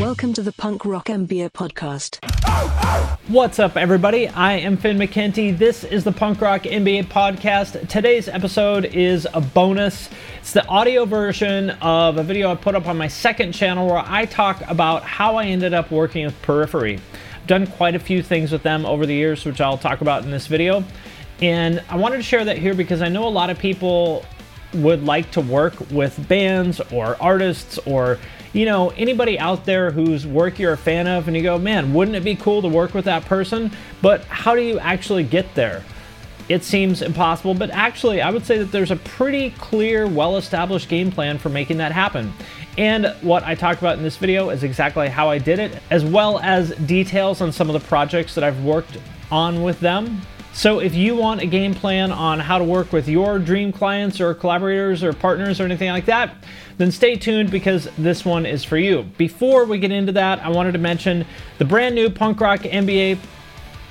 Welcome to the Punk Rock MBA podcast. What's up, everybody? I am Finn McKenty. This is the Punk Rock MBA podcast. Today's episode is a bonus. It's the audio version of a video I put up on my second channel where I talk about how I ended up working with Periphery. I've done quite a few things with them over the years, which I'll talk about in this video. And I wanted to share that here because I know a lot of people would like to work with bands or artists or you know anybody out there whose work you're a fan of and you go man wouldn't it be cool to work with that person? But how do you actually get there? It seems impossible but actually i would say that there's a pretty clear well established game plan for making that happen. And what I talk about in this video is exactly how I did it, as well as details on some of the projects that I've worked on with them so if you want a game plan on how to work with your dream clients or collaborators or partners or anything like that, then stay tuned because this one is for you. Before we get into that, I wanted to mention the brand new Punk Rock MBA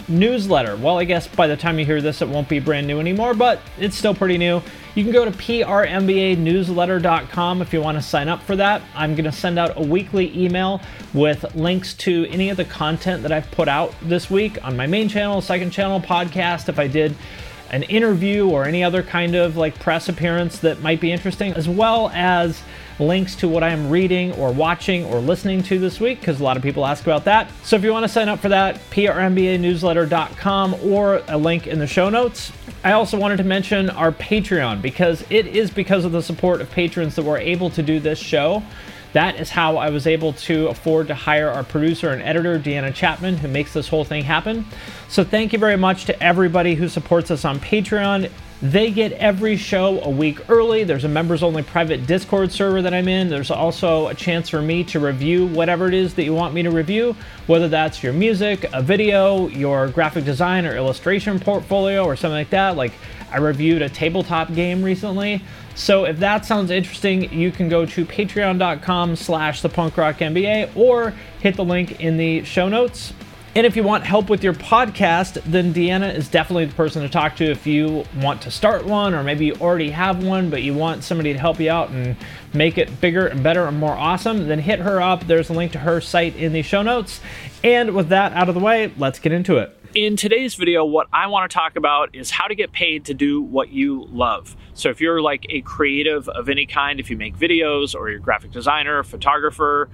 newsletter. Well, I guess by the time you hear this, it won't be brand new anymore, but it's still pretty new. You can go to prmbanewsletter.com if you want to sign up for that. I'm going to send out a weekly email with links to any of the content that I've put out this week on my main channel, second channel, podcast. If I did an interview or any other kind of like press appearance that might be interesting, as well as links to what I am reading or watching or listening to this week, because a lot of people ask about that. So if you want to sign up for that, prmbanewsletter.com or a link in the show notes. I also wanted to mention our Patreon because it is because of the support of patrons that we're able to do this show. That is how I was able to afford to hire our producer and editor, Deanna Chapman, who makes this whole thing happen. So, thank you very much to everybody who supports us on Patreon. They get every show a week early. There's a members only private Discord server that I'm in. There's also a chance for me to review whatever it is that you want me to review, whether that's your music, a video, your graphic design or illustration portfolio, or something like that. Like I reviewed a tabletop game recently. So if that sounds interesting, you can go to patreon.com slash the punk rock MBA or hit the link in the show notes. And if you want help with your podcast, then Deanna is definitely the person to talk to if you want to start one, or maybe you already have one, but you want somebody to help you out and make it bigger and better and more awesome, then hit her up. There's a link to her site in the show notes. And with that out of the way, let's get into it. In today's video, what I want to talk about is how to get paid to do what you love. So if you're like a creative of any kind, if you make videos or you're a graphic designer, photographer,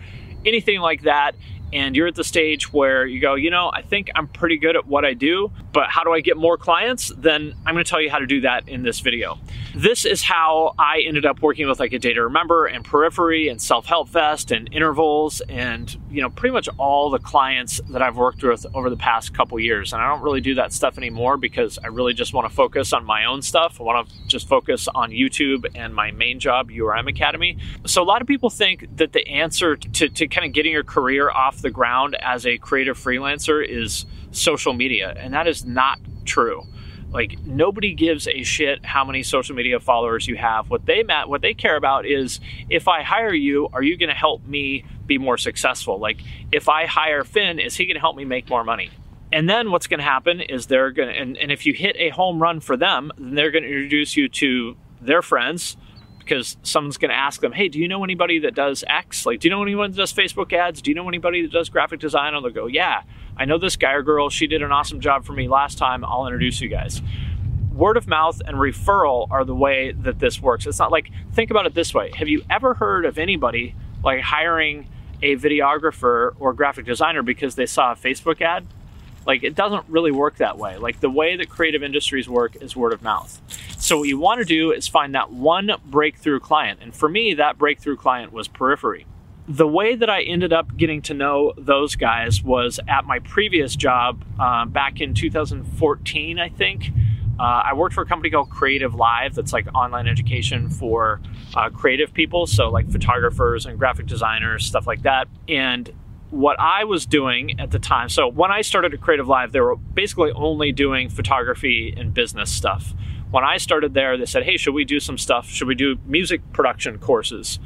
anything like that, and you're at the stage where you go, you know, I think I'm pretty good at what I do, but how do I get more clients? Then I'm going to tell you how to do that in this video. This is how I ended up working with like A Day to Remember and Periphery and Self Help Fest and Intervals and, you know, pretty much all the clients that I've worked with over the past couple years. And I don't really do that stuff anymore because I really just want to focus on my own stuff. I want to just focus on YouTube and my main job, URM Academy. So a lot of people think that the answer to, to kind of getting your career off the ground as a creative freelancer is social media, and that is not true. Like nobody gives a shit how many social media followers you have. What they met, what they care about is if I hire you, are you going to help me be more successful? Like if I hire Finn, is he going to help me make more money? And then what's going to happen is they're going to, and, and if you hit a home run for them, then they're going to introduce you to their friends because someone's going to ask them, "Hey, do you know anybody that does X? Like, do you know anyone that does Facebook ads? Do you know anybody that does graphic design?" And they'll go, "Yeah, I know this guy or girl. She did an awesome job for me last time. I'll introduce you guys." Word of mouth and referral are the way that this works. It's not like think about it this way. Have you ever heard of anybody like hiring a videographer or graphic designer because they saw a Facebook ad? Like it doesn't really work that way. Like the way that creative industries work is word of mouth. So what you want to do is find that one breakthrough client. And for me, that breakthrough client was Periphery. the way that I ended up getting to know those guys was at my previous job uh, back in 2014, I think. Uh, I worked for a company called Creative Live that's like online education for uh, creative people, so like photographers and graphic designers, stuff like that. And what I was doing at the time, so when I started at Creative Live, they were basically only doing photography and business stuff. When I started there, they said, Hey, should we do some stuff? Should we do music production courses?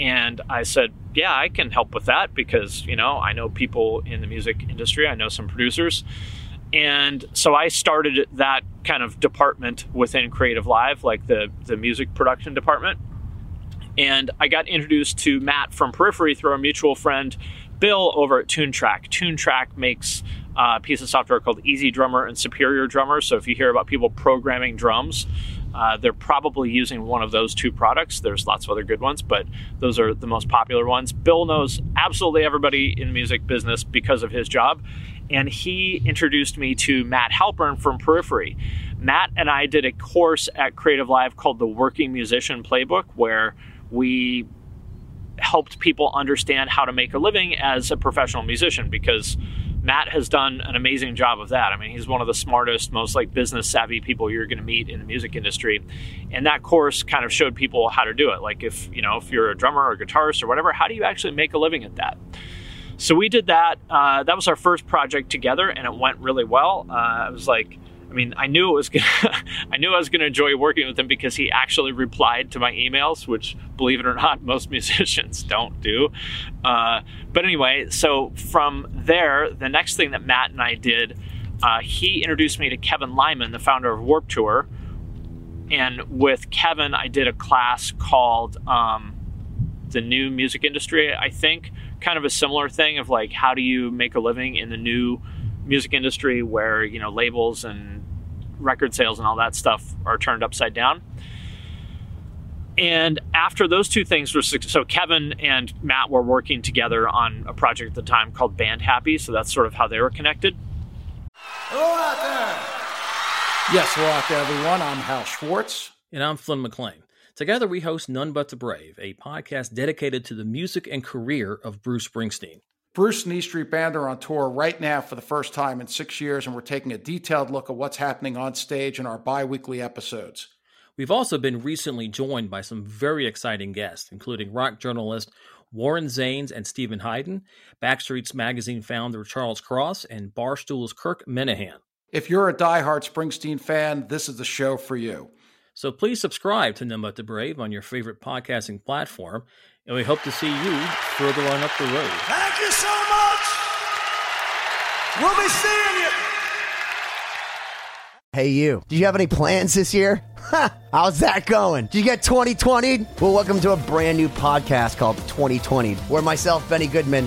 And I said, Yeah, I can help with that because, you know, I know people in the music industry, I know some producers. And so I started that kind of department within Creative Live, like the, the music production department. And I got introduced to Matt from Periphery through a mutual friend Bill over at Toontrack. Toontrack makes a piece of software called EZdrummer and Superior Drummer. So if you hear about people programming drums, uh, they're probably using one of those two products. There's lots of other good ones, but those are the most popular ones. Bill knows absolutely everybody in the music business because of his job, and he introduced me to Matt Halpern from Periphery. Matt and I did a course at Creative Live called the Working Musician Playbook, where we helped people understand how to make a living as a professional musician because Matt has done an amazing job of that. I mean, he's one of the smartest, most like business savvy people you're going to meet in the music industry. And that course kind of showed people how to do it. Like if, you know, if you're a drummer or a guitarist or whatever, how do you actually make a living at that? So we did that. Uh, that was our first project together and it went really well. Uh, I was like, I mean, I knew it was gonna, I knew I was gonna enjoy working with him because he actually replied to my emails, which, believe it or not, most musicians don't do. Uh, but anyway, so from there, the next thing that Matt and I did, uh, he introduced me to Kevin Lyman, the founder of Warp Tour, and with Kevin, I did a class called um, the New Music Industry. I think kind of a similar thing of like how do you make a living in the new music industry where you know labels and record sales and all that stuff are turned upside down. And after those two things were so Kevin and Matt were working together on a project at the time called Band Happy, so that's sort of how they were connected. Hello out there. Yes, hello out there, everyone. I'm Hal Schwartz. And I'm Flynn McLean. Together, we host None But the Brave, a podcast dedicated to the music and career of Bruce Springsteen. Bruce and E Street Band are on tour right now for the first time in six years, and we're taking a detailed look at what's happening on stage in our bi weekly episodes. We've also been recently joined by some very exciting guests, including rock journalist Warren Zanes and Steven Hyden, Backstreet's magazine founder Charles Cross, and Barstool's Kirk Minihane. If you're a die-hard Springsteen fan, this is the show for you. So please subscribe to None But the Brave on your favorite podcasting platform, and we hope to see you further on up the road. Thank you so much. We'll be seeing you. Hey, you. Do you have any plans this year? How's that going? Did you get 2020? Well, welcome to a brand new podcast called 2020, where myself, Benny Goodman,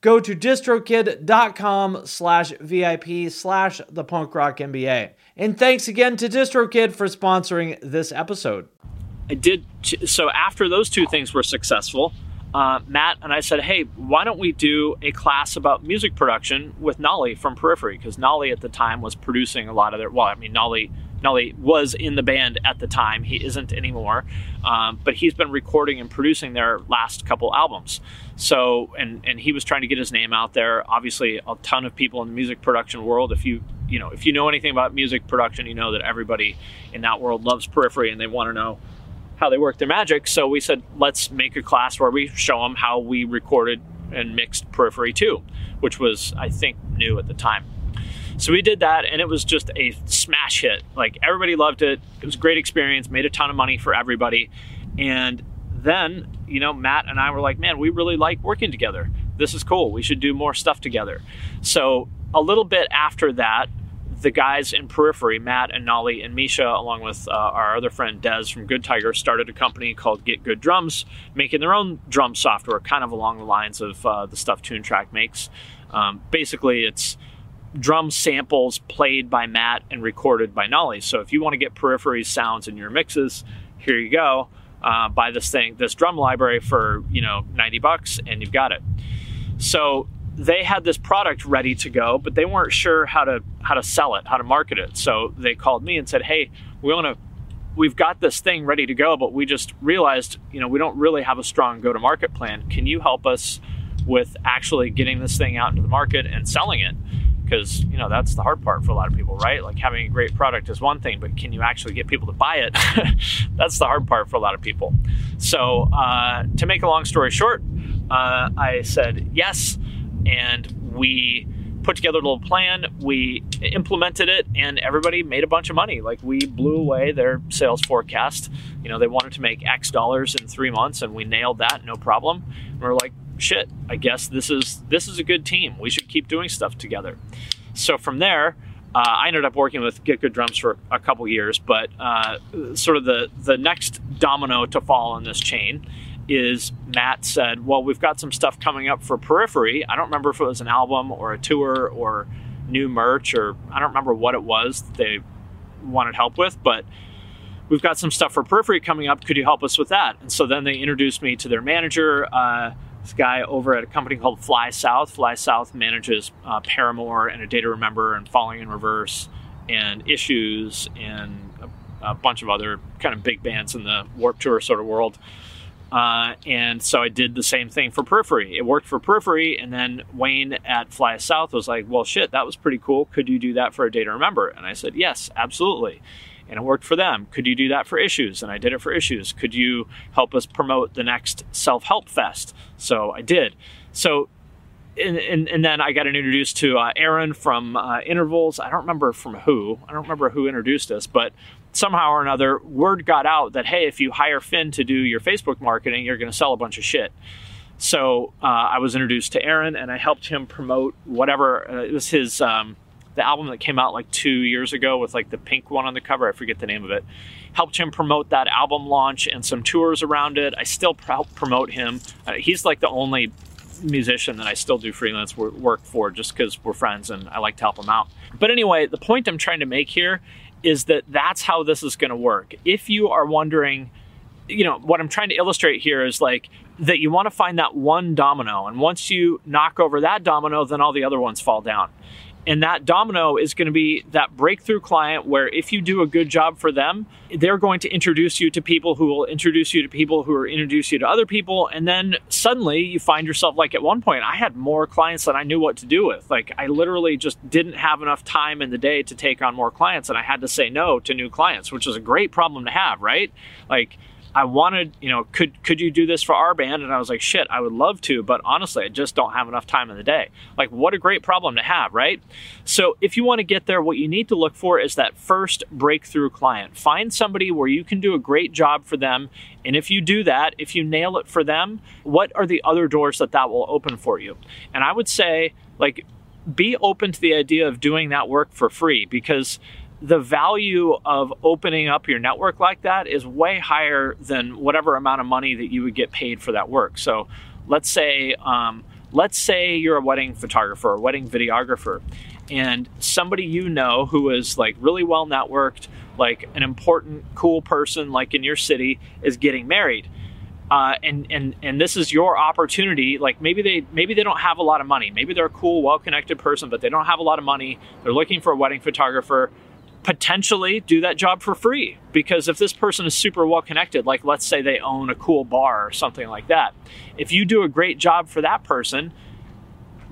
go to distrokid.com slash VIP slash the punk rock MBA. And thanks again to DistroKid for sponsoring this episode. I did, so after those two things were successful, uh, Matt and I said, hey, why don't we do a class about music production with Nolly from Periphery? Because Nolly at the time was producing a lot of their, well, I mean, Nolly Nolly was in the band at the time. He isn't anymore, um, but he's been recording and producing their last couple albums. So, and and he was trying to get his name out there. Obviously, a ton of people in the music production world. If you you know if you know anything about music production, you know that everybody in that world loves Periphery and they want to know how they work their magic. So we said, let's make a class where we show them how we recorded and mixed Periphery 2, which was, I think, new at the time. So we did that, and it was just a smash hit. Like everybody loved it. It was a great experience, made a ton of money for everybody. And then, you know, Matt and I were like, man, we really like working together. This is cool. We should do more stuff together. So a little bit after that, the guys in Periphery, Matt and Nolly and Misha, along with uh, our other friend Dez from Good Tiger, started a company called Get Good Drums, making their own drum software, kind of along the lines of uh, the stuff Toontrack makes. Um, basically, it's drum samples played by Matt and recorded by Nolly. So if you want to get periphery sounds in your mixes, here you go. Uh, buy this thing, this drum library for you know 90 bucks, and you've got it. So they had this product ready to go, but they weren't sure how to how to sell it, how to market it. So they called me and said, "Hey, we want to." We've got this thing ready to go, but we just realized, you know, we don't really have a strong go-to-market plan. Can you help us with actually getting this thing out into the market and selling it? Because you know that's the hard part for a lot of people right? Like having a great product is one thing but can you actually get people to buy it? That's the hard part for a lot of people. So uh, to make a long story short uh, i said yes and we put together a little plan. We implemented it and everybody made a bunch of money. Like we blew away their sales forecast. You know they wanted to make x dollars in three months and we nailed that no problem. And we're like shit, I guess this is this is a good team. We should keep doing stuff together. So from there, uh, I ended up working with Get Good Drums for a couple years, but uh, sort of the the next domino to fall in this chain is Matt said, "Well, we've got some stuff coming up for Periphery. I don't remember if it was an album or a tour or new merch or I don't remember what it was they wanted help with, but." We've got some stuff for Periphery coming up. Could you help us with that? And so then they introduced me to their manager, uh, this guy over at a company called Fly South. Fly South manages uh, Paramore and A Day to Remember and Falling in Reverse and Issues and a, a, bunch of other kind of big bands in the Warped Tour sort of world. Uh, and so I did the same thing for Periphery. It worked for Periphery, and then Wayne at Fly South was like, "Well, shit, that was pretty cool. Could you do that for A Day to Remember?" And I said, "Yes, absolutely." And it worked for them. Could you do that for issues? And I did it for issues. Could you help us promote the next self help fest? So I did. So, and, and, and, then I got introduced to uh, Aaron from uh, Intervals. I don't remember from who. I don't remember who introduced us, but somehow or another, word got out that hey, if you hire Finn to do your Facebook marketing, you're going to sell a bunch of shit. So uh, I was introduced to Aaron, and I helped him promote whatever uh, it was his. Um, the album that came out like two years ago with like the pink one on the cover. I forget the name of it. Helped him promote that album launch and some tours around it. I still help promote him. Uh, he's like the only musician that I still do freelance work for just because we're friends and I like to help him out. But anyway, the point I'm trying to make here is that that's how this is going to work. If you are wondering, you know, what I'm trying to illustrate here is like that you want to find that one domino. And once you knock over that domino, then all the other ones fall down. And that domino is going to be that breakthrough client where if you do a good job for them, they're going to introduce you to people who will introduce you to people who will introduce you to other people. And then suddenly you find yourself like at one point, I had more clients than I knew what to do with. Like I literally just didn't have enough time in the day to take on more clients. And I had to say no to new clients, which is a great problem to have, right? Like, I wanted, you know, could could you do this for our band? And I was like, shit, I would love to, but honestly, I just don't have enough time in the day. Like, what a great problem to have, right? So, if you want to get there, what you need to look for is that first breakthrough client. Find somebody where you can do a great job for them, and if you do that, if you nail it for them, what are the other doors that that will open for you? And I would say, like, be open to the idea of doing that work for free because the value of opening up your network like that is way higher than whatever amount of money that you would get paid for that work. So let's say um, let's say you're a wedding photographer or wedding videographer and somebody you know who is like really well networked like an important cool person like in your city is getting married. Uh, and and and this is your opportunity like maybe they maybe they don't have a lot of money. Maybe they're a cool well connected person but they don't have a lot of money. They're looking for a wedding photographer potentially do that job for free. Because if this person is super well connected like let's say they own a cool bar or something like that if you do a great job for that person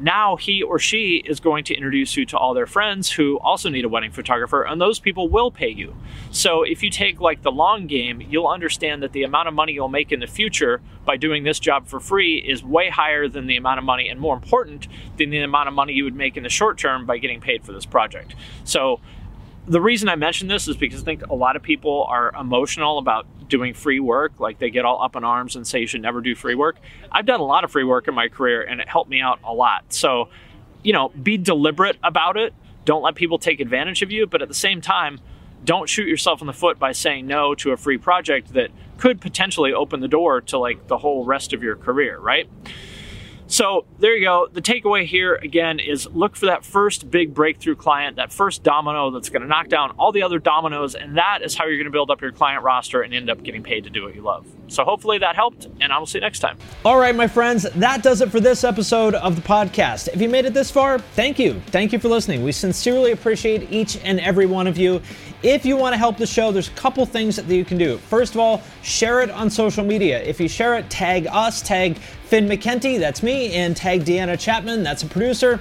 now he or she is going to introduce you to all their friends who also need a wedding photographer and those people will pay you. So if you take like the long game you'll understand that the amount of money you'll make in the future by doing this job for free is way higher than the amount of money and more important than the amount of money you would make in the short term by getting paid for this project. So the reason I mention this is because I think a lot of people are emotional about doing free work. Like they get all up in arms and say you should never do free work. I've done a lot of free work in my career and it helped me out a lot. So, you know, be deliberate about it. Don't let people take advantage of you. But at the same time, don't shoot yourself in the foot by saying no to a free project that could potentially open the door to like the whole rest of your career, right? So there you go. The takeaway here again is look for that first big breakthrough client, that first domino that's going to knock down all the other dominoes, and that is how you're going to build up your client roster and end up getting paid to do what you love. So hopefully that helped, and I will see you next time. All right, my friends, that does it for this episode of the podcast. If you made it this far, thank you. Thank you for listening. We sincerely appreciate each and every one of you. If you want to help the show, there's a couple things that you can do. First of all, share it on social media. If you share it, tag us, tag Finn McKenty, that's me, and tag Deanna Chapman, that's a producer.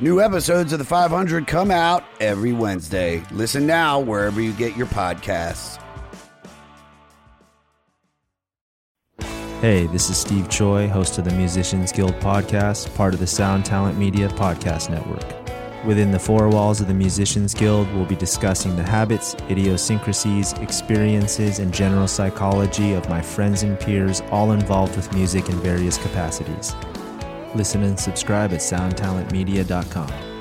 New episodes of The 500 come out every Wednesday. Listen now wherever you get your podcasts. Hey, this is Steve Choi, host of the Musicians Guild podcast, part of the Sound Talent Media Podcast Network. Within the four walls of the Musicians Guild, we'll be discussing the habits, idiosyncrasies, experiences, and general psychology of my friends and peers, all involved with music in various capacities. Listen and subscribe at soundtalentmedia.com.